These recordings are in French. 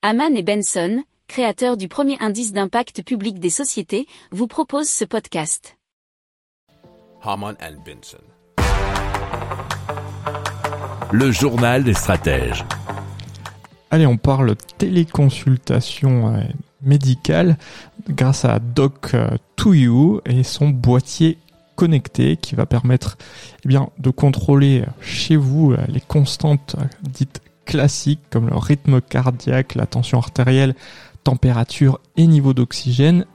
Haman et Benson, créateurs du premier indice d'impact public des sociétés, vous proposent ce podcast. Haman and Benson. Le journal des stratèges. Allez, on parle téléconsultation euh, médicale grâce à Doc2U et son boîtier connecté qui va permettre eh bien, de contrôler chez vous euh, les constantes euh, dites classiques comme le rythme cardiaque, la tension artérielle, température et niveau d'oxygène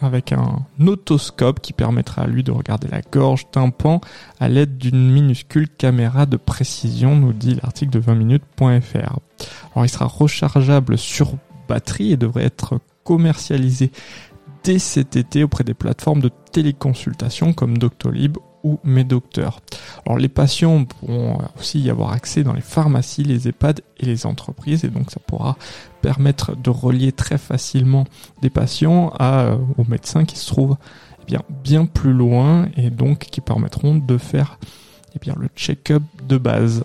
avec un otoscope qui permettra à lui de regarder la gorge, tympan à l'aide d'une minuscule caméra de précision, nous dit l'article de 20minutes.fr. Alors il sera rechargeable sur batterie et devrait être commercialisé dès cet été auprès des plateformes de téléconsultation comme Doctolib ou mes docteurs. Alors les patients pourront aussi y avoir accès dans les pharmacies, les EHPAD et les entreprises et donc ça pourra permettre de relier très facilement des patients à, euh, aux médecins qui se trouvent eh bien, bien plus loin et donc qui permettront de faire eh bien, le check-up de base.